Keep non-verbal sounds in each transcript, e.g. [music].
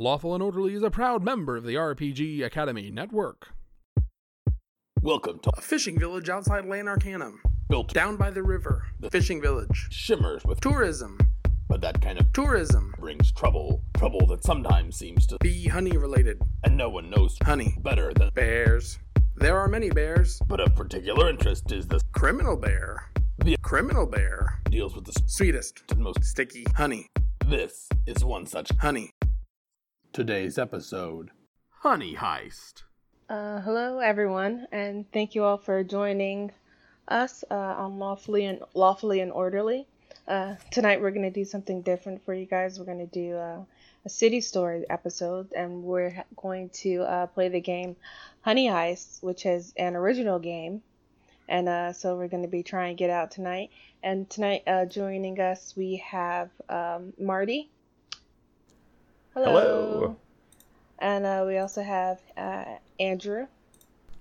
Lawful and Orderly is a proud member of the RPG Academy Network. Welcome to A fishing village outside Lanarcanum. Built Down by the river. The fishing village. shimmers with Tourism. but that kind of Tourism. brings trouble. Trouble that sometimes seems to Be honey related. and no one knows Honey. better than Bears. There are many bears. but of particular interest is the Criminal bear. The- Criminal bear. deals with the Sweetest. and most Sticky. Honey. this is one such Honey. Today's episode. Honey Heist. Uh, hello, everyone, and thank you all for joining us uh, on Lawfully and Lawfully and Orderly. Uh, tonight, we're gonna do something different for you guys. We're gonna do uh, a city story episode, and we're going to uh, play the game Honey Heist, which is an original game. And uh, so we're gonna be trying to get out tonight. And tonight, uh, joining us, we have um, Marty. Hello. And uh, we also have uh, Andrew.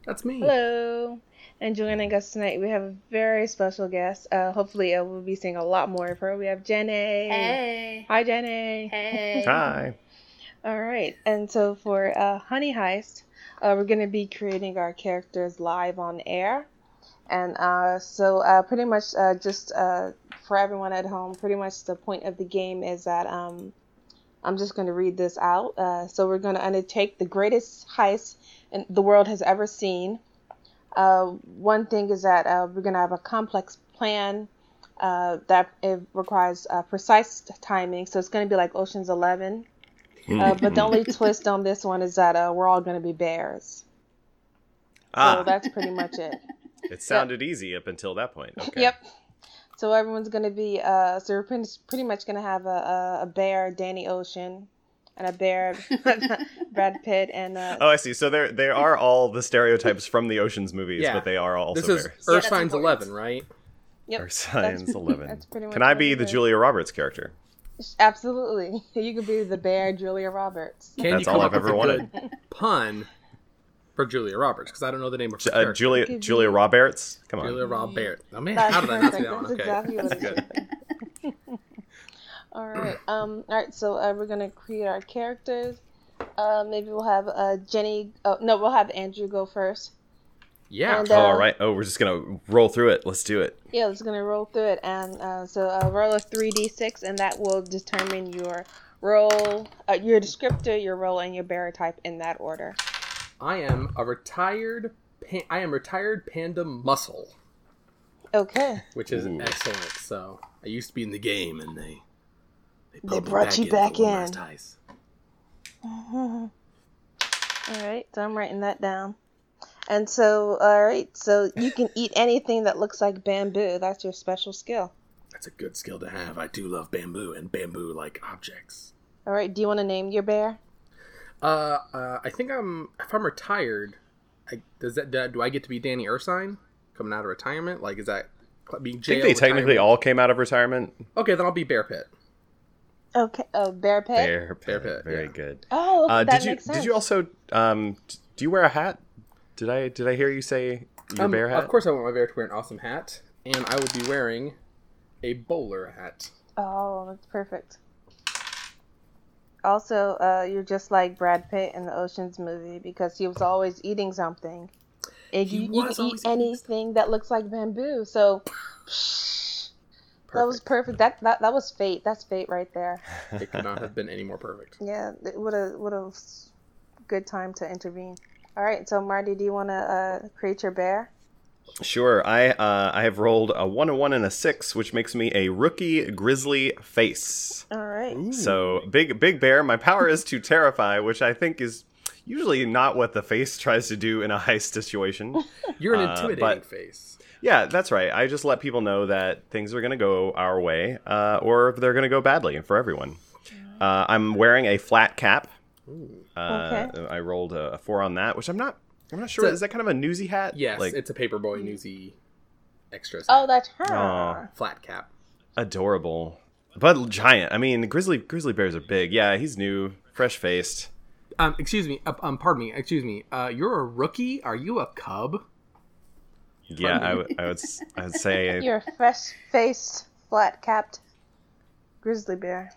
That's me. Hello. And joining us tonight, we have a very special guest. Uh, hopefully, uh, we'll be seeing a lot more of her. We have Jenny. Hey. Hi, Jenny. Hey. [laughs] Hi. All right. And so for uh, Honey Heist, uh, we're going to be creating our characters live on air. And uh, so, uh, pretty much, uh, just uh, for everyone at home, pretty much the point of the game is that um, I'm just going to read this out. Uh, so, we're going to undertake the greatest heist in the world has ever seen. Uh, one thing is that uh, we're going to have a complex plan uh, that it requires uh, precise timing. So, it's going to be like Ocean's Eleven. Uh, but the only twist on this one is that uh, we're all going to be bears. So ah, that's pretty much it. [laughs] it sounded easy up until that point. [laughs] Okay. Yep. So everyone's going to be, uh, so we're pretty, pretty much going to have a, a, a bear, Danny Ocean, and a bear, [laughs] Brad Pitt, and uh, Oh, I see. So there, there are all the stereotypes from the Ocean's movies, Yeah. but they are also This is bears. Yeah, that's Ursine's important. 11, right? yep, Or Science that's- Eleven. [laughs] that's pretty much Can I be the. Julia Roberts character? Absolutely. [laughs] You could be the bear, Julia Roberts. Can That's you all I've ever wanted. pun for Julia Roberts? Because I don't know the name of her Uh. Julia, Could Julia Roberts. Come on. Julia Roberts. Oh man, That's how did I not see perfect. that one? Okay, exactly that's good. [laughs] All right. Um. All right. So uh, we're gonna create our characters. Uh, maybe we'll have uh Jenny. Oh no, we'll have Andrew go first. Yeah. And, Oh, uh, all right. Oh, we're just gonna roll through it. Let's do it. Yeah, it's gonna roll through it, and uh, so uh, roll a three d six, and that will determine your role, uh, your descriptor, your role, and your bearer type in that order. I am a retired. Pa- I am retired panda muscle, Okay. which is Ooh. excellent. So I used to be in the game, and they They pulled me brought you for back one last in. [laughs] All right, so I'm writing that down. And so, all right, so you can eat anything that looks like bamboo. That's your special skill. That's a good skill to have. I do love bamboo and bamboo-like objects. All right, do you want to name your bear? Uh, uh, I think I'm. If I'm retired, I, does that do I- do I get to be Danny Ursine coming out of retirement? Like, is that being I think they technically retirement? all came out of retirement. Okay, then I'll be Bear Pitt. Okay, oh, bear pit. Bear Pitt. Bear Pitt, Very yeah. good. Oh, okay, Uh, that did you sense. did you also um do you wear a hat? Did I did I hear you say your Um, bear hat? Of course, I want my bear to wear an awesome hat, and I will be wearing a bowler hat. Oh, that's perfect. Also, uh, you're just like Brad Pitt in the Ocean's movie because he was always eating something. And He you, you was can eat always eating anything that looks like bamboo. So that was perfect. That, that that was fate. That's fate right there. [laughs] It could not have been any more perfect. Yeah, it would a what a good time to intervene. All right, so Marty, do you want to uh, create your bear? Sure. I uh, I have rolled a one, a one, and a six, which makes me a rookie grizzly face. All right. So big big bear. My power is to terrify, which I think is usually not what the face [laughs] tries to do in a heist situation. [laughs] You're an Uh, intimidating but- face. yeah, that's right. I just let people know that things are going to go our way, uh, or they're going to go badly for everyone. Uh, I'm wearing a flat cap. Uh, Okay. I rolled a, a four on that, which I'm not. I'm not sure. So- is that kind of a newsy hat? Yes, like it's a paperboy newsy extra. set. Oh, that's her. Aw. flat cap. adorable, but giant. I mean, grizzly grizzly bears are big. Yeah, he's new, fresh faced. Um, excuse me. Uh, um, pardon me. Excuse me. Uh, you're a rookie. Are you a cub? Yeah, I would- I would s- I would say [laughs] You're a fresh-faced, flat-capped grizzly bear.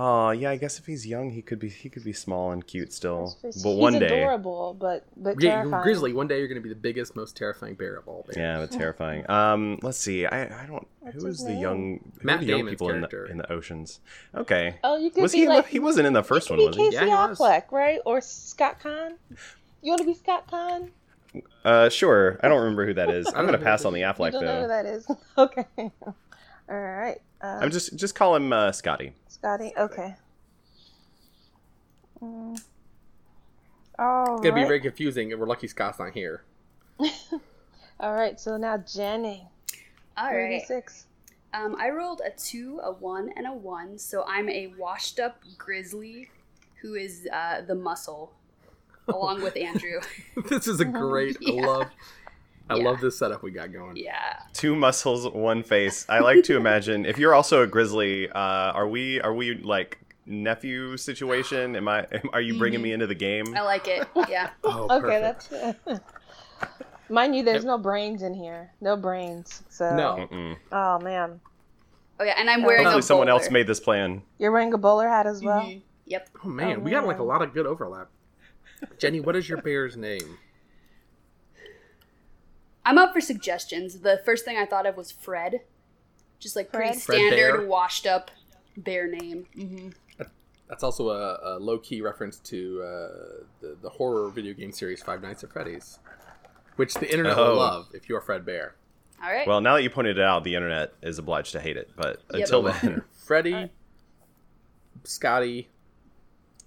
Oh yeah, I guess if he's young, he could be he could be small and cute still. He's But one day, adorable, but but Yeah, terrifying. Grizzly. One day you're going to be the biggest, most terrifying bear of all bears. yeah, but [laughs] terrifying. Um, let's see. I I don't. What's who his is the name? young who Matt are the young Damon's people in the character. in the oceans? Okay. Oh, you could Was be he? like he wasn't in the first one, was he? Casey Yeah, he was. Affleck, right? Or Scott Caan. You want to be Scott Caan? Uh, sure. I don't remember who that is. [laughs] I I'm gonna pass on the you Affleck don't know who that is. [laughs] okay. All right. Uh, I'm just just call him uh, Scotty. Scotty. Okay. Mm. All It's going to be very confusing if we're lucky Scott's not here. [laughs] All right. So now Jenny. All right. 36. Um, I rolled a two, a one, and a one, so I'm a washed up grizzly who is uh, the muscle, along with [laughs] Andrew. this is a great. I [laughs] Yeah. love. I Yeah. love this setup we got going. yeah. Two muscles, one face. I like to imagine if you're also a grizzly. Uh, are we? Are we like nephew situation? Am I? Am, are you bringing me into the game? I like it. Yeah. [laughs] Oh, Okay, perfect. that's. [laughs] Mind you, there's no brains in here. No brains. So. No. Mm-mm. Oh man, Oh yeah, and I'm wearing Hopefully, a someone else made this plan. you're wearing a bowler hat as well. Mhm. Yep. Oh man, Oh, we got like a lot of good overlap. Jenny, what is your bear's name? I'm up for suggestions. The first thing I thought of was Fred, just like pretty Fred? Fred standard, Bear? washed up bear name. hmm That's also a, a low key reference to uh, the, the horror video game series Five Nights at Freddy's, which the internet Oh. will love if you're Fred Bear. All right. Well, now that you pointed it out, the internet is obliged to hate it. But Yep. until then, Freddy, Scotty,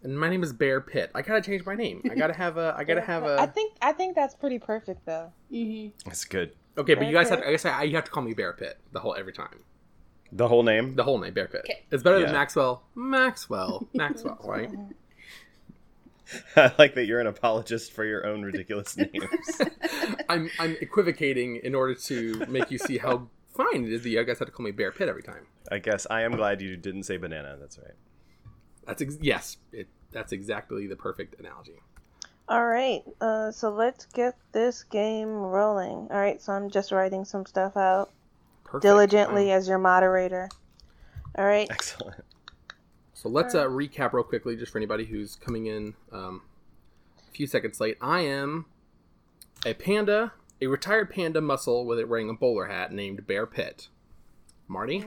and my name is Bear Pitt. I gotta change my name. I gotta have a. I gotta [laughs] have a. I think I think that's pretty perfect though. hmm it's good. Okay, but you guys have. Okay. I guess I, you have to call me Bear Pitt the whole every time. The whole name. The whole name, Bear Pitt. Okay. It's better Yeah. than Maxwell. Maxwell. [laughs] Maxwell. Right. [laughs] I like that you're an apologist for your own ridiculous names. I'm I'm equivocating in order to make you see how fine it is that you guys have to call me Bear Pitt every time. I guess I am glad you didn't say banana. That's right. That's ex- yes. It, that's exactly the perfect analogy. All right, uh, so let's get this game rolling. All right, so I'm just writing some stuff out Perfect. diligently Um, as your moderator. All right. Excellent. So let's uh, recap real quickly, just for anybody who's coming in um, a few seconds late. I am a panda, a retired panda muscle with it wearing a bowler hat named Bear Pitt. Marty,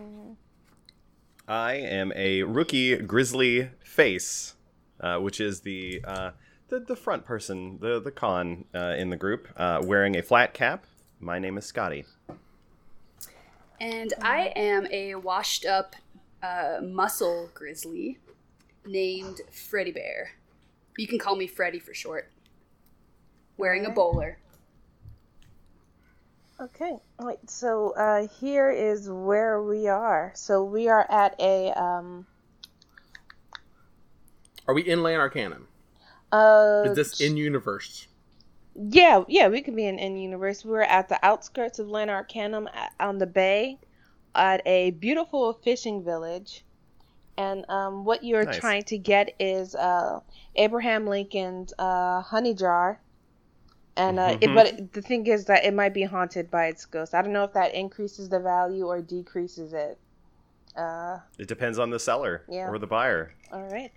I am a rookie grizzly face, uh, which is the, uh, the the front person, the the con uh, in the group, uh, wearing a flat cap. My name is Scotty. And I am a washed up uh, muscle grizzly named Freddy Bear. You can call me Freddy for short. Wearing a bowler. Okay. Wait. So uh, here is where we are. So we are at a um. are we in Lanarcanum? Uh, Is this in universe? Yeah, yeah, we could be in in universe. We're at the outskirts of Lanarcanum a- on the bay, at a beautiful fishing village, and um, what you're Nice. trying to get is uh, Abraham Lincoln's uh, honey jar, and uh, it, Mhm. but the thing is that it might be haunted by its ghost. I don't know if that increases the value or decreases it. Uh, It depends on the seller Yeah. or the buyer. all right,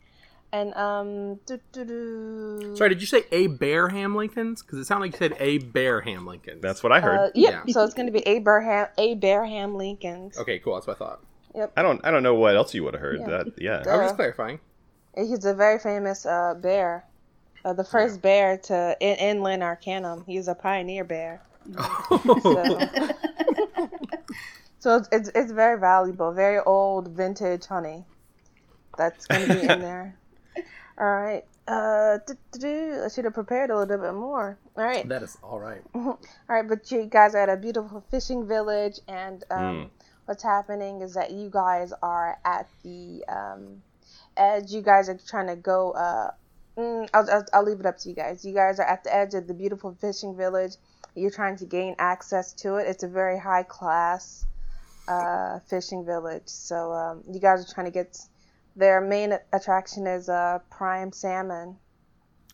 and um, doo, doo, doo. Sorry, did you say a Bear Ham Lincolns? Because it sounded like you said a Bear Ham Lincolns. That's what I heard. Uh, yep. Yeah. So it's going to be a bear Ham a bear Ham Lincoln's. okay. Cool. That's what I thought. I don't I don't know what else you would have heard. Yeah. That yeah. I was just clarifying. He's a very famous uh, bear, uh, the first bear to in, in Lanarcanum. He's a pioneer bear. [laughs] So, [laughs] so it's, it's it's very valuable, very old vintage honey. That's going to be in there. [laughs] All right. Uh. I should have prepared a little bit more. All right. that is all right. All right, but you guys are at a beautiful fishing village, and um, Mm. what's happening is that you guys are at the um, edge. You guys are trying to go. Uh, mm, I'll, I'll, I'll leave it up to you guys. You guys are at the edge of the beautiful fishing village. You're trying to gain access to it. It's a very high class uh, fishing village. So um, you guys are trying to get. Their main attraction is uh, prime salmon.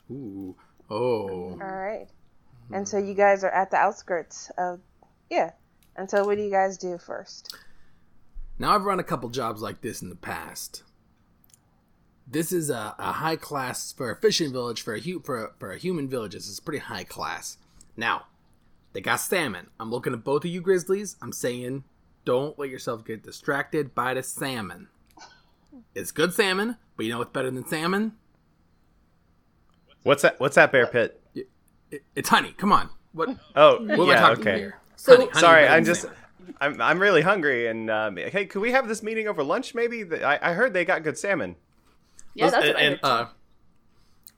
Ooh. Oh. All right. And so you guys are at the outskirts of, yeah. And so what do you guys do first? Now I've run a couple jobs like this in the past. This is a, a high class for a fishing village for a hu- for a, for a human village. This is pretty high class. Now, they got salmon. I'm looking at both of you grizzlies. I'm saying, don't let yourself get distracted by the salmon. It's good salmon, but you know what's better than salmon? What's that? What's that bear pit? It, it's honey. Come on. What? Oh, What yeah, okay. here? So- Honey, honey Sorry, I'm just. salmon. I'm, I'm really hungry, and um, hey, could we have this meeting over lunch? Maybe I, I heard they got good salmon. Yeah, that's and, what I and, heard. uh,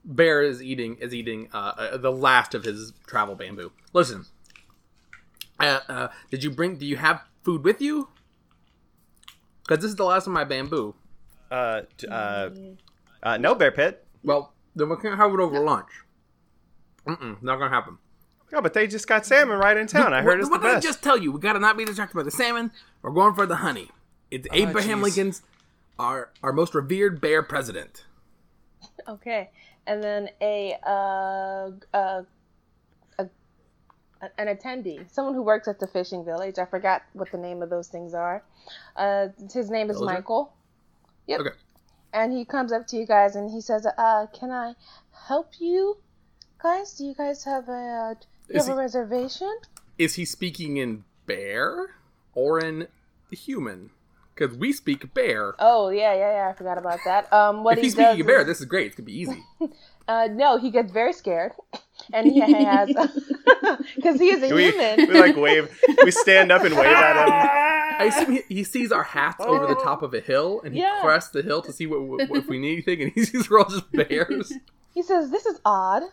Bear is eating is eating uh, uh, the last of his travel bamboo. Listen, uh, uh, did you bring? Do you have food with you? Because this is the last of my bamboo. Uh, t- uh, uh, no bear pit. Well, then we can't have it over lunch. Mm-mm, not gonna happen. Oh, but they just got salmon right in town. I heard what, it's the what did I best. just tell you? We gotta not be distracted by the salmon. We're going for the honey. It's Abraham jeez. Lincoln's our our most revered bear president. Okay, and then a uh, uh, a, an attendee, someone who works at the fishing village. I forgot what the name of those things are. Uh, his name is are- Michael. Yep. Okay. And he comes up to you guys and he says, "Uh, can I help you guys? Do you guys have a uh, you Is have a reservation?" Is he speaking in bear or in the human? Because we speak bear. Oh yeah, yeah, yeah. I forgot about that. Um, what if he he's speaking does in bear, this is great. It's gonna be easy. [laughs] Uh, no, he gets very scared, and he has [laughs] [laughs] because he is a we, human. we like wave. We stand up and wave at him. I assume he, he sees our hats over the top of a hill, and he Yeah. crests the hill to see what, what if we need anything, and he sees we're all just bears. He says, "This is odd.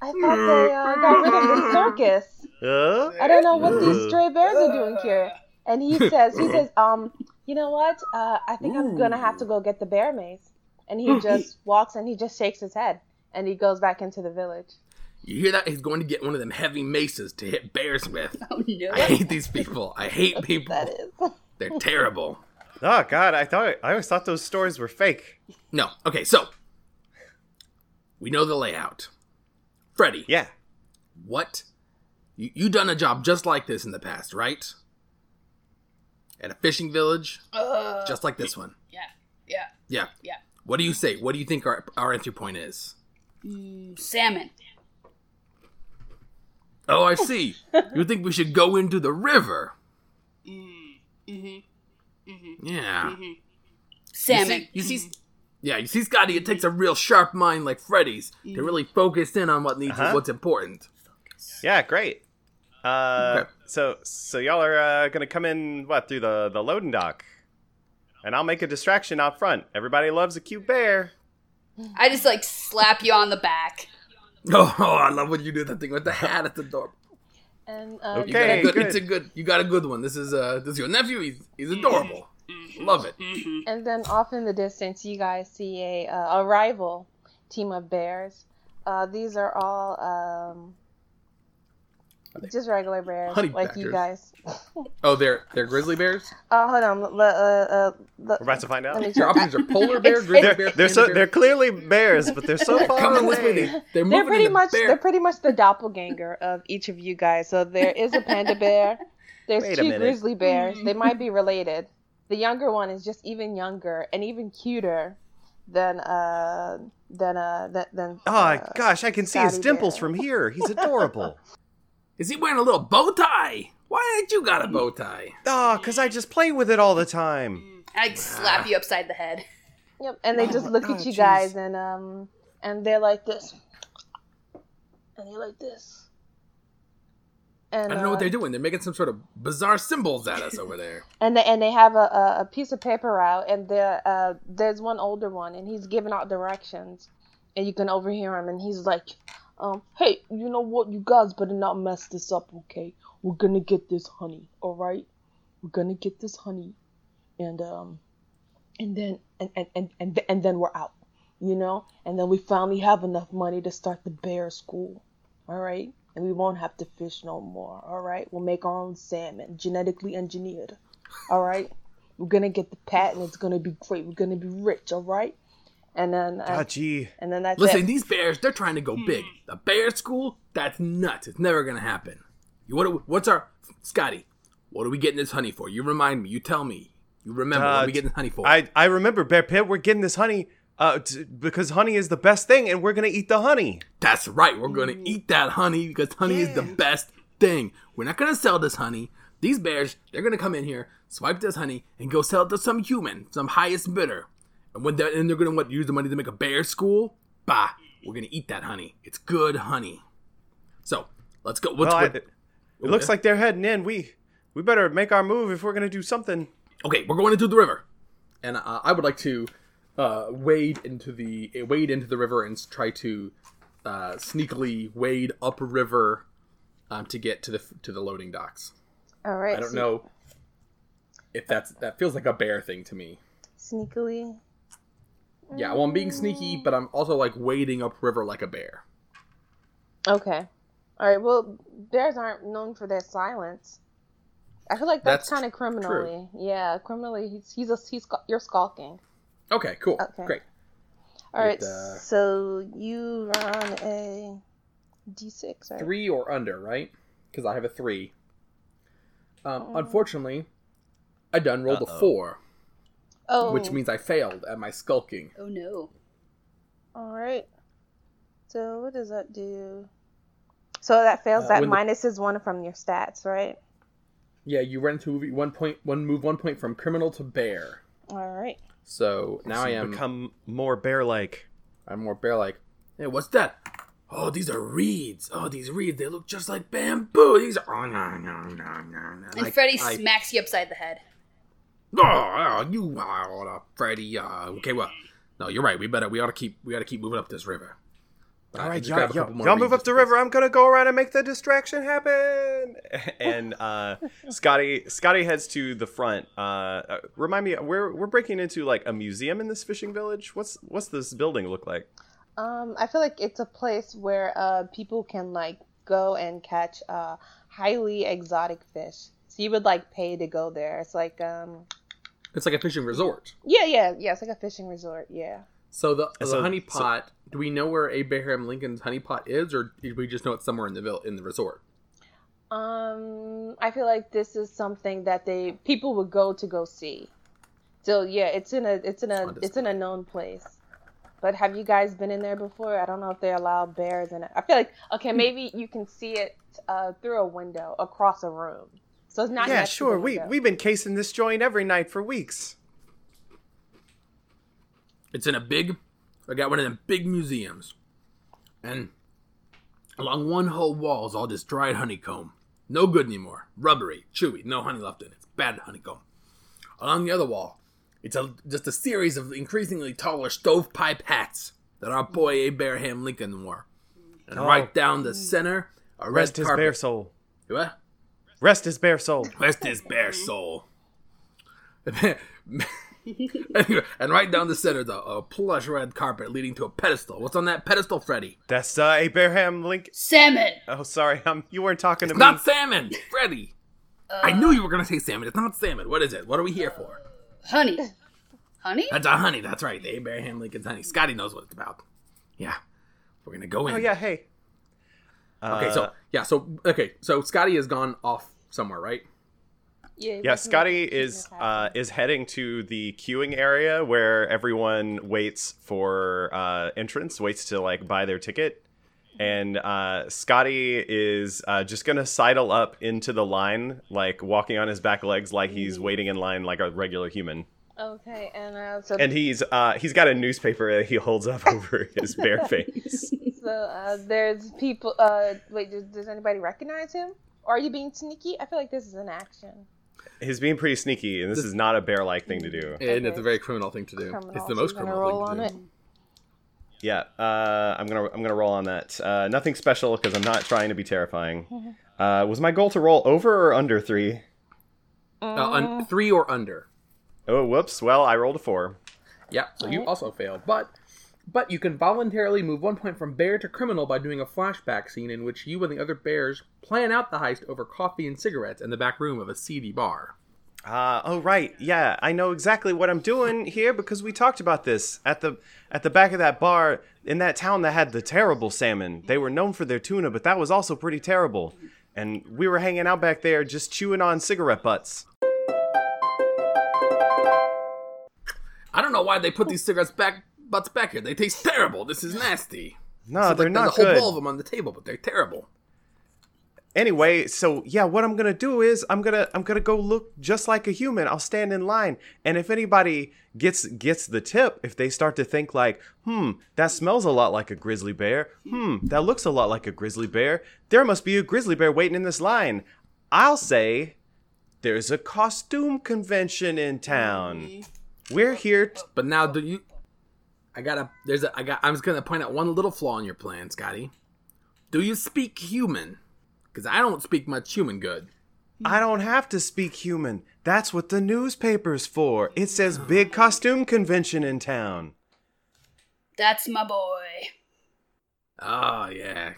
I thought they uh, got rid of the circus. Uh, I don't know what these stray bears are doing here." And he says, "He says, um, you know what? Uh, I think I'm gonna have to go get the bear mace." And he [laughs] just walks and he just shakes his head and he goes back into the village. You hear that? He's going to get one of them heavy maces to hit bears with. [laughs] oh no. I hate these people. I hate people. That is. [laughs] They're terrible. oh God, I thought I always thought those stories were fake. No. Okay, so we know the layout. Freddy, Yeah. what? You you done a job just like this in the past, right? At a fishing village, Uh, just like this one. yeah, yeah, Yeah. yeah. What do you say? What do you think our our entry point is? Salmon. Oh, I see. [laughs] you think we should go into the river? Mm-hmm. mm-hmm, Yeah. Salmon. You see, you see, yeah, you see, Scotty. It takes a real sharp mind like Freddy's to really focus in on what needs, Uh-huh. what's important. Yeah, great. Uh, Okay. so so y'all are uh, gonna come in what through the the loading dock, and I'll make a distraction out front. Everybody loves a cute bear. I just like slap you on the back. [laughs] Oh, I love when you do that thing with the hat at the door. And uh, You got a Okay, good, good. It's a good. You got a good one. This is uh, this is your nephew. He's he's adorable. Love it. And then off in the distance, you guys see a uh, a rival team of bears. Uh, these are all um, just regular bears, honey like you guys. [laughs] Oh, they're they're grizzly bears. Oh, hold on. l- uh, uh, We're about to find out. let [laughs] Your options are polar bear, grizzly They're, bear, they're so bear. they're clearly bears, but they're so far coming this way. away. They, they're They're moving pretty the much bear. they're pretty much the doppelganger of each of you guys. So there is a panda bear. There's Wait two grizzly bears. They might be related. The younger one is just even younger and even cuter than uh than uh than, than Oh uh, gosh, I can see his dimples Bear. from here. He's adorable. [laughs] Is he wearing a little bow tie? Why ain't you got a bow tie? oh, cause I just play with it all the time. I slap you upside the head. Yep, and they just look oh, at you jeez. guys and um and they're like this. And they're like this. And I don't know what uh, they're doing. They're making some sort of bizarre symbols at us over there. [laughs] and they and they have a, a, a piece of paper out and there uh there's one older one and he's giving out directions and you can overhear him and he's like um hey you know what? You guys better not mess this up okay? We're gonna get this honey all right we're gonna get this honey. And um and then and and and and, and then we're out you know? And then we finally have enough money to start the bear school all right and we won't have to fish no more all right we'll make our own salmon genetically engineered all right we're gonna get the patent. It's gonna be great. We're gonna be rich all right and then uh, Ah, gee. and then that's Listen, it. these bears, they're trying to go big. The bear school, that's nuts. It's never gonna happen. You what? What's our Scotty? What are we getting this honey for? You remind me. You tell me. You remember what Uh, are we getting this honey for? I I remember Bear Pitt. We're getting this honey Uh, t- because honey is the best thing, and we're gonna eat the honey. That's right. We're gonna eat that honey because honey is the best thing. We're not gonna sell this honey. These bears, they're gonna come in here, swipe this honey, and go sell it to some human, some highest bidder. And when they're and they're gonna what use the money to make a bear school. Bah, we're gonna eat that honey. It's good honey. So let's go. What's Well, I- what- it looks like they're heading in. We we better make our move if we're gonna do something. okay, we're going into the river, and uh, I would like to uh, wade into the wade into the river and try to uh, sneakily wade upriver um, to get to the to the loading docks. All right. I don't so know if that's that feels like a bear thing to me. Sneakily. Yeah, well, I'm being sneaky, but I'm also like wading upriver like a bear. Okay. All right. Well, bears aren't known for their silence. I feel like that's, That's kind of criminally. Yeah, criminally. He's he's a, he's you're skulking. Okay, cool, Okay. great. All right. It, uh, So you run a d6, right? Three or under, right? Because I have a three. Um, Oh. unfortunately, I done rolled a Uh-oh. four, Oh, which means I failed at my skulking. Oh no. All right. So what does that do? So that fails. Uh, that when the- minuses one from your stats, right? Yeah, you run into one point, one move, one point from criminal to bear. All right. So now So I am. become more bear-like. I'm more bear like. Hey, what's that? Oh, these are reeds. Oh, these reeds. They look just like bamboo. These are. Oh, no, no, no, no. no. And I- Freddy I- smacks you upside the head. Oh, oh, you are Freddy. Uh, okay, well, no, you're right. We better. We ought to keep. We ought to keep moving up this river. All right, y'all, grab a y'all, y'all move up the river. I'm gonna go around and make the distraction happen. [laughs] and uh, Scotty, Scotty heads to the front. Uh, uh, remind me, we're we're breaking into like a museum in this fishing village. What's what's this building look like? Um, I feel like it's a place where uh people can like go and catch uh highly exotic fish. So you would like pay to go there. It's like um It's like a fishing resort. yeah yeah yeah it's like a fishing resort yeah. So the the So- honey so- pot. do we know where Abraham Lincoln's honey pot is, or do we just know it's somewhere in the vil- in the resort? Um, I feel like this is something that they people would go to go see. So yeah, it's in a it's in a it's in a known place. But have you guys been in there before? I don't know if they allow bears in it. I feel like okay, maybe you can see it uh, through a window across a room. So it's not yeah, next to the sure. We window. we've been casing this joint every night for weeks. It's in a big. I got one of them big museums, and along one whole wall is all this dried honeycomb. No good anymore. Rubbery, chewy, no honey left in it. It's bad honeycomb. Along the other wall, it's a, just a series of increasingly taller stovepipe hats that our boy Abraham Lincoln wore. And Oh. right down the center, a red Rest his bare soul. What? Rest his bare soul. Rest his bare soul. [laughs] and right down the center, the a plush red carpet leading to a pedestal. What's on that pedestal, Freddy? That's uh, Abraham Lincoln. Salmon. Oh, sorry, um, you weren't talking to It's me. not salmon, Freddy. I knew you were gonna say salmon. It's not salmon. What is it? What are we here for? Honey. Honey? That's our honey. That's right. The Abraham Lincoln's honey. Scotty knows what it's about. Yeah, we're gonna go in. Oh yeah, hey. Okay, Uh, so yeah, so okay, so Scotty has gone off somewhere, right? yeah, Yeah, Scotty what- is what uh, is heading to the queuing area where everyone waits for uh, entrance, waits to like buy their ticket, and uh, Scotty is uh, just gonna sidle up into the line, like walking on his back legs, like he's waiting in line like a regular human. okay, and uh, so And he's uh, he's got a newspaper that he holds up [laughs] over his bare [laughs] face. so uh, there's people. Uh, wait, does, does anybody recognize him? Or are you being sneaky? I feel like this is an action. He's being pretty sneaky, and this is not a bear-like thing to do. And it's a very criminal thing to do. Criminal, It's the most you're criminal roll thing on to do. it. Yeah, uh, I'm gonna I'm gonna roll on that. Uh, nothing special because I'm not trying to be terrifying. [laughs] Uh, was my goal to roll over or under three? Uh, un- three or under. Oh, whoops. Well, I rolled a four. Yeah, so you also failed, but but you can voluntarily move one point from bear to criminal by doing a flashback scene in which you and the other bears plan out the heist over coffee and cigarettes in the back room of a seedy bar. Uh, oh right, yeah, I know exactly what I'm doing here because we talked about this at the at the back of that bar in that town that had the terrible salmon. They were known for their tuna, but that was also pretty terrible. And we were hanging out back there just chewing on cigarette butts. I don't know why they put these cigarettes back butts back here. They taste terrible. This is nasty. No, So, they're like, not There's a whole good. bowl of them on the table, but they're terrible. Anyway, so yeah, what I'm gonna do is I'm gonna I'm gonna go look just like a human. I'll stand in line, and if anybody gets gets the tip, if they start to think like, hmm, that smells a lot like a grizzly bear. Hmm, that looks a lot like a grizzly bear. There must be a grizzly bear waiting in this line. I'll say, there's a costume convention in town. We're here. T- But now, do you? I gotta. There's a. I got. I was gonna point out one little flaw in your plan, Scotty. Do you speak human? Because I don't speak much human good. I don't have to speak human. That's what the newspaper's for. It says big costume convention in town. That's my boy. Oh yeah,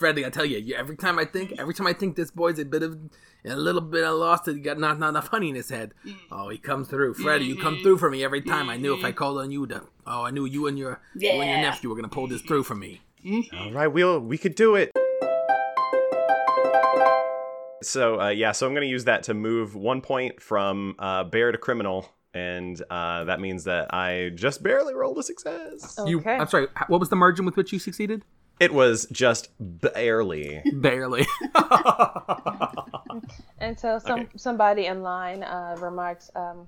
Freddy. I tell you, you, every time I think, every time I think this boy's a bit of, a little bit of lost, he got not not enough honey in his head. Oh, he comes through, Freddy. You come through for me every time. I knew if I called on you, to, oh, I knew you and your, you and your nephew were gonna pull this through for me. All right, we'll we could do it. So uh, yeah, so I'm gonna use that to move one point from uh, bear to criminal, and uh, that means that I just barely rolled a success. Okay. You, I'm sorry. What was the margin with which you succeeded? It was just barely. Barely. [laughs] And so some Okay. somebody in line uh, remarks, um,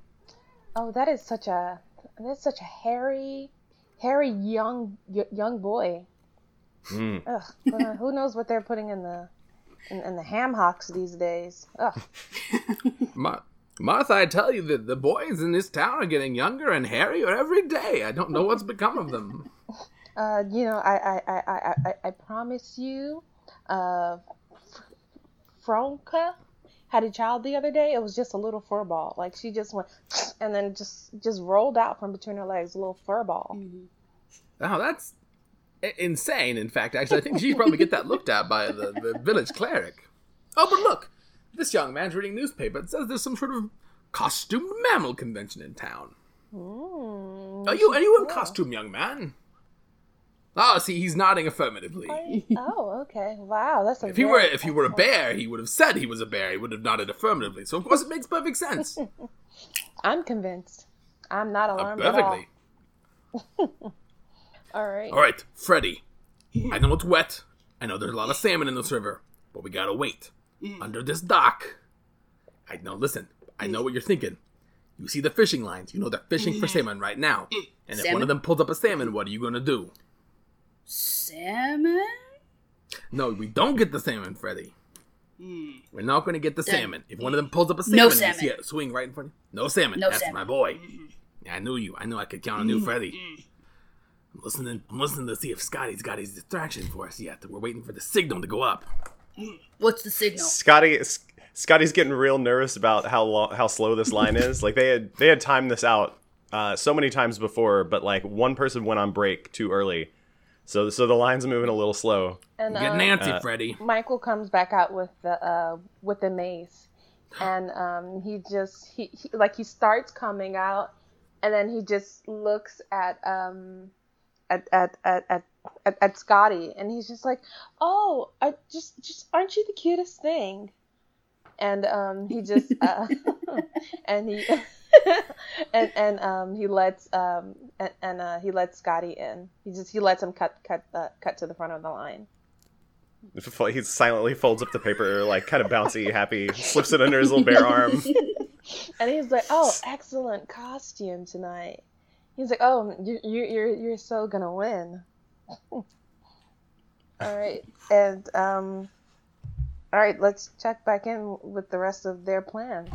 "Oh, that is such a that's such a hairy, hairy young y- young boy. Hmm. Ugh, uh, who knows what they're putting in the in, in the ham hocks these days? Ugh. [laughs] Ma- Martha, I tell you that the boys in this town are getting younger and hairier every day. I don't know what's become of them. Uh, you know, I I, I, I, I, promise you, uh, Franca had a child the other day. It was just a little fur ball. Like she just went [sniffs] and then just just rolled out from between her legs, a little fur ball. Oh, that's insane. In fact, actually, I think she should probably get that looked at by the, the village cleric. Oh, but look, this young man's reading newspaper. It says there's some sort of costumed mammal convention in town. Mm. Are you are you in costume, young man? Oh, see, he's nodding affirmatively. [laughs] Oh, okay. Wow, that's a If he were if he were a bear, he would have said he was a bear. He would have nodded affirmatively. So of course it makes perfect sense. [laughs] I'm convinced. I'm not Uh, alarmed perfectly. at all. [laughs] All right. All right, Freddy. I know it's wet. I know there's a lot of salmon in this river, but we gotta wait. Under this dock. I know. Listen, I know what you're thinking. You see the fishing lines. You know they're fishing for salmon right now. And if one of them pulls up a salmon, what are you gonna do? Salmon? No, we don't get the salmon, Freddy. Hmm. We're not gonna get the salmon. If one of them pulls up a salmon, No and you salmon. see it swing right in front of you. No salmon. No That's salmon. my boy. Mm-hmm. Yeah, I knew you. I knew I could count on you, mm-hmm. Freddy. Mm-hmm. I'm listening. I'm listening to see if Scotty's got his distraction for us yet. We're waiting for the signal to go up. What's the signal? Scotty, S- Scotty's getting real nervous about how long, how slow this line is. Like they had they had timed this out uh, so many times before, but like one person went on break too early, so so the line's moving a little slow. And Get uh, Nancy, Freddy. Michael comes back out with the uh, with the mace, and um, he just he, he like he starts coming out, and then he just looks at um at at at at, at, at Scotty, and he's just like, "Oh, I just just aren't you the cutest thing?" And um, he just [laughs] uh, and he [laughs] and and um, he lets um and, and uh, he lets Scotty in. He just he lets him cut cut uh, cut to the front of the line. He silently folds up the paper, like kind of bouncy, [laughs] happy, slips it under his little bare arm. And he's like, "Oh, excellent costume tonight." He's like, "Oh, you you you're you're so gonna win." all right, and um, all right, let's check back in with the rest of their plan.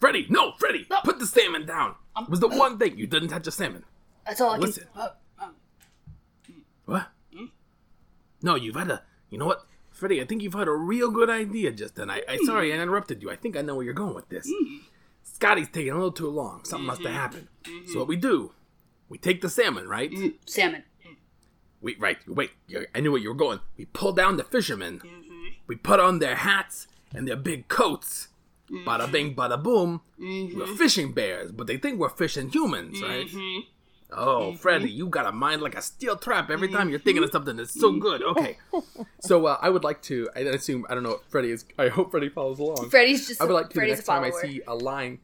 Freddy, no, Freddy, put the salmon down. Um, it was the one thing you didn't touch a salmon. That's all I can. Listen. Oh, oh. What? Hmm? No, you've had a. You know what, Freddy? I think you've had a real good idea just then. I, I hmm. sorry I interrupted you. I think I know where you're going with this. Hmm. Scotty's taking a little too long. Something must have mm-hmm. happened. So mm-hmm. what we do? We take the salmon, right? Mm, salmon. We right. Wait. I knew where you were going. We pull down the fishermen. We put on their hats and their big coats. Mm-hmm. Bada bing, bada boom. Mm-hmm. We're fishing bears, but they think we're fishing humans, right? Mm-hmm. Oh, Freddy, you got a mind like a steel trap every time you're thinking of something that's so good. Okay. [laughs] So uh, I would like to. I assume I don't know. If Freddy is. I hope Freddy follows along. Freddy's just. I would like to the next time I see a line.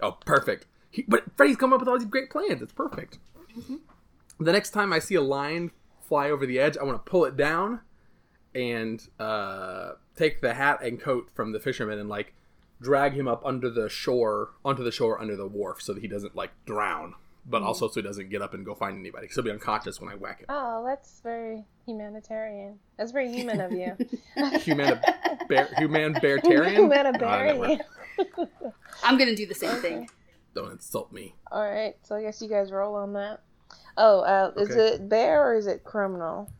Oh, perfect. He, but Freddy's come up with all these great plans. It's perfect. the next time I see a line fly over the edge, I want to pull it down and uh, take the hat and coat from the fisherman and like drag him up under the shore, onto the shore under the wharf, so that he doesn't like drown, but also so he doesn't get up and go find anybody. 'cause he'll be unconscious when I whack him. Oh, that's very humanitarian. That's very human of you. [laughs] Human bear, human [laughs] beartarian. Humanitarian. I'm gonna do the same thing. Don't insult me. All right, so I guess you guys roll on that. Oh, uh, is Okay. it bear or is it criminal?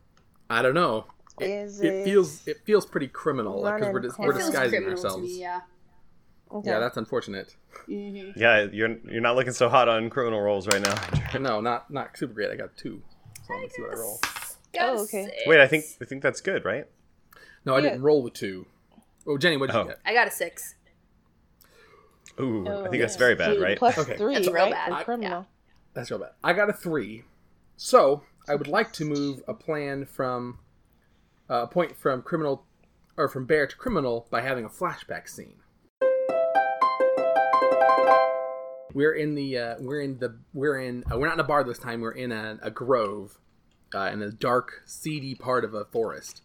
I don't know. It, Is it it feels it feels pretty criminal because Run we're, dis- we're disguising ourselves. me, yeah. Okay. Yeah, that's unfortunate. hmm Yeah, you're you're not looking so hot on criminal rolls right now. [laughs] No, not not super great. I got two. So let's see what I roll. Oh, okay. six. Wait, I think I think that's good, right? No, I Yeah. didn't roll with two. Oh, Jenny, what did Oh. you get? I got a six. Ooh, Oh, I think that's very bad, Two right? Plus Okay. three, That's real right? bad. I- criminal. That's real bad. I got a three. So I would like to move a plan from uh, a point from criminal or from bear to criminal by having a flashback scene. We're in the uh, we're in the we're in uh, we're not in a bar this time. We're in a, a grove uh, in a dark, seedy part of a forest.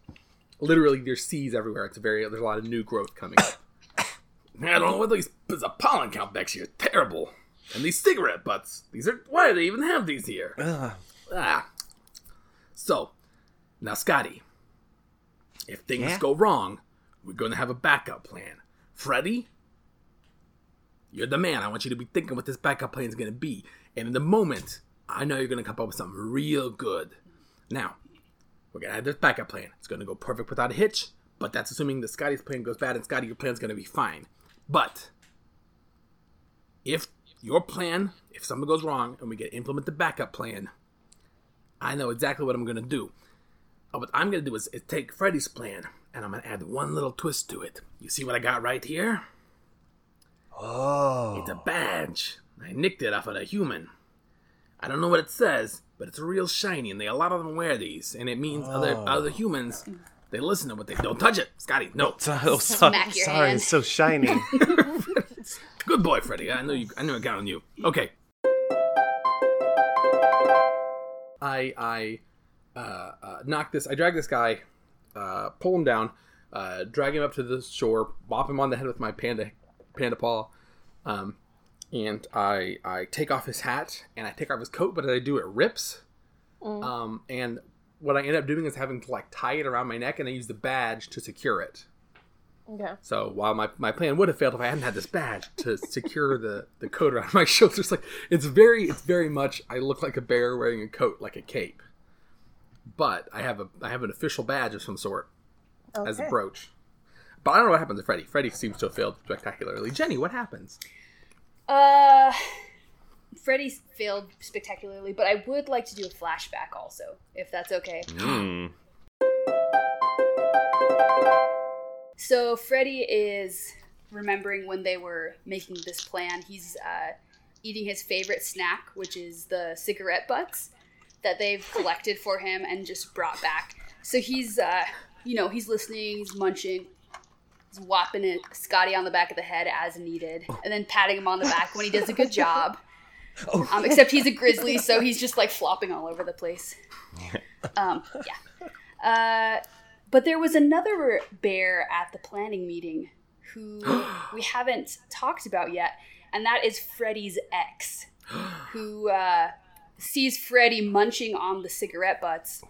Literally, there's seeds everywhere. It's a very there's a lot of new growth coming up. [coughs] I don't know what these. There's a pollen count next year. Terrible. And these cigarette butts. These are. Why do they even have these here? Ugh. Ah. So, now, Scotty, if things Yeah? go wrong, we're going to have a backup plan. Freddy, you're the man. I want you to be thinking what this backup plan is going to be. And in the moment, I know you're going to come up with something real good. Now, we're going to have this backup plan. It's going to go perfect without a hitch, but that's assuming that Scotty's plan goes bad and Scotty, your plan's going to be fine. But if your plan, if something goes wrong and we get to implement the backup plan, I know exactly what I'm gonna do. Oh, what I'm gonna do is, is take Freddy's plan and I'm gonna add one little twist to it. You see what I got right here? Oh. It's a badge. I nicked it off of a human. I don't know what it says, but it's real shiny, and they a lot of them wear these, and it means other Oh. other humans they listen to what they don't touch it, Scotty. No, [laughs] So, oh, so- Smack your sorry, hand. it's so shiny. [laughs] Good boy, Freddy. I know you. I knew I got on you. Okay. I I uh, uh, knock this. I drag this guy, uh, pull him down, uh, drag him up to the shore, bop him on the head with my panda panda paw, um, and I I take off his hat and I take off his coat, but as I do it rips. Mm. Um, and what I end up doing is having to like tie it around my neck, and I use the badge to secure it. Okay. So while my, my plan would have failed if I hadn't had this badge to secure the, the coat around [laughs] my shoulders, like it's very it's very much I look like a bear wearing a coat like a cape, but I have a I have an official badge of some sort Okay. as a brooch. But I don't know what happens to Freddy. Freddy seems to have failed spectacularly. Jenny, what happens? Uh, Freddy failed spectacularly, but I would like to do a flashback also, if that's okay. Hmm. So Freddy is remembering when they were making this plan. He's uh, eating his favorite snack, which is the cigarette butts that they've collected for him and just brought back. So he's, uh, you know, he's listening, he's munching, he's whopping it, Scotty on the back of the head as needed, and then patting him on the back when he does a good job. [laughs] Um, except he's a grizzly, so he's just like flopping all over the place. Um, yeah. Uh, but there was another bear at the planning meeting who [gasps] we haven't talked about yet, and that is Freddy's ex, who uh, sees Freddy munching on the cigarette butts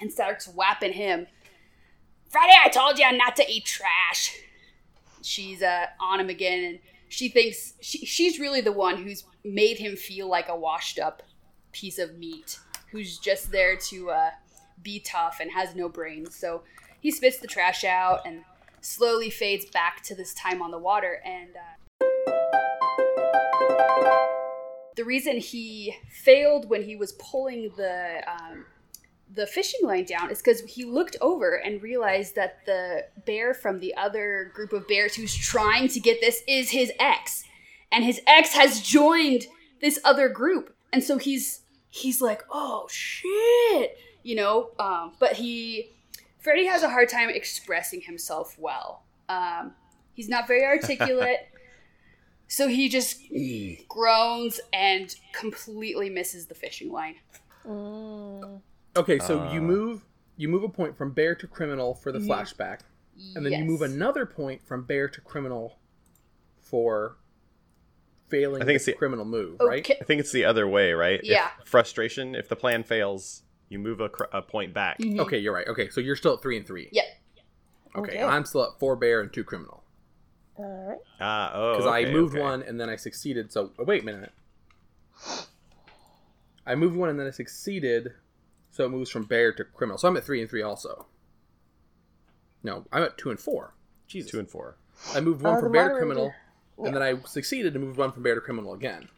and starts whapping him. Freddy, I told you not to eat trash. She's uh, on him again, and she thinks she, she's really the one who's made him feel like a washed up piece of meat who's just there to uh, be tough and has no brains. So he spits the trash out and slowly fades back to this time on the water. And uh, the reason he failed when he was pulling the um, the fishing line down is because he looked over and realized that the bear from the other group of bears who's trying to get this is his ex, and his ex has joined this other group, and so he's he's like, oh shit, you know. Um, but he, Freddy has a hard time expressing himself well. Um, he's not very articulate. So he just groans and completely misses the fishing line. Mm. Okay, so you Uh. move you move a point from bear to criminal for the Mhm. flashback, and then you move another point from bear to criminal for failing I think the it's the- criminal move, right? I think it's the other way, right? If Yeah. frustration. If the plan fails, you move a, cr- a point back. Mhm. Okay, you're right. Okay, so you're still at three and three. Yep. Okay, Okay. I'm still at four bear and two criminal All right. Ah, oh. because I moved okay. one and then I succeeded. So oh, wait a minute. I moved one and then I succeeded, so it moves from bear to criminal. So I'm at three and three also. No, I'm at two and four. Jesus. Two and four. I moved one Uh, from bear to criminal, yeah. and then I succeeded to move one from bear to criminal again.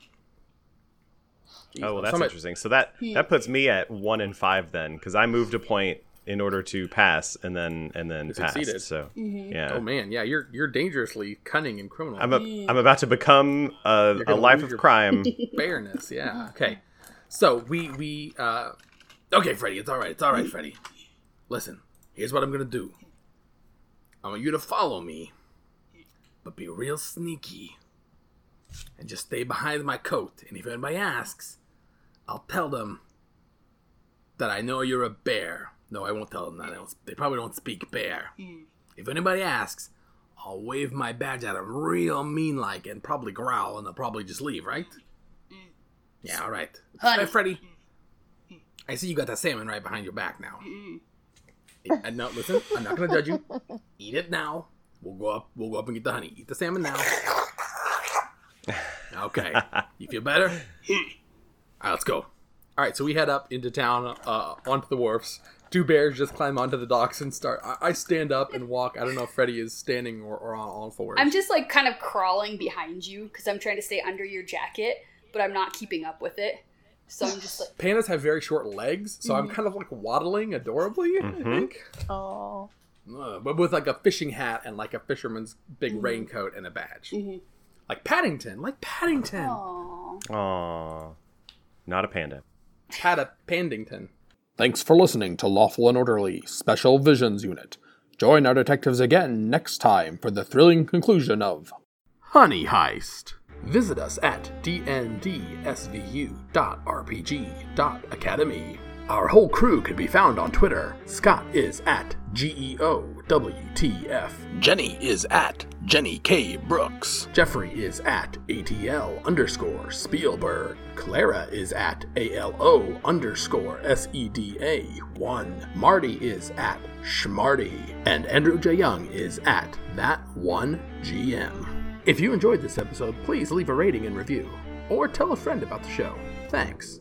Oh, well, that's I'm at- interesting. So that that puts me at one and five then, because I moved a point in order to pass, and then and then You passed. succeeded. So Mhm. yeah, Oh man, yeah, you're you're dangerously cunning and criminal. I'm a, I'm about to become a, a life of crime. [laughs] Fairness, yeah. Okay, so we we uh, okay, Freddy, it's all right, it's all right, Freddy. Listen, here's what I'm gonna do. I want you to follow me, but be real sneaky, and just stay behind my coat. And if anybody asks, I'll tell them that I know you're a bear. No, I won't tell them that. They, they probably don't speak bear. Hmm. If anybody asks, I'll wave my badge at them real mean like and probably growl and they'll probably just leave, right? Hmm. Yeah, all right. Honey. Hey, Freddy. Hmm. I see you got that salmon right behind your back now. And uh, no, listen, I'm not gonna judge you. Eat it now. We'll go up. We'll go up and get the honey. Eat the salmon now. [laughs] Okay. You feel better? All right, let's go. All right, so we head up into town, uh, onto the wharfs. Two bears just climb onto the docks and start. I, I stand up and walk. I don't know if Freddy is standing or, or on all fours. I'm just like kind of crawling behind you because I'm trying to stay under your jacket, but I'm not keeping up with it. So I'm just like, Pandas have very short legs, so I'm mhm. kind of like waddling adorably. I mm-hmm. think, Oh. Uh, but with like a fishing hat and like a fisherman's big mm-hmm. raincoat and a badge, mm-hmm. like Paddington, like Paddington, oh, Aww. Not a panda. Pat a Pandington. Thanks for listening to Lawful and Orderly Special Visions Unit. Join our detectives again next time for the thrilling conclusion of Honey Heist. Visit us at dndsvu.rpg.academy. Our whole crew can be found on Twitter. Scott is at GEOWTF. Jenny is at Jenny K. Brooks. Jeffrey is at ATL underscore Spielberg. Clara is at ALO underscore SEDA 1. Marty is at Schmarty. And Andrew J. Young is at That One GM. If you enjoyed this episode, please leave a rating and review, or tell a friend about the show. Thanks.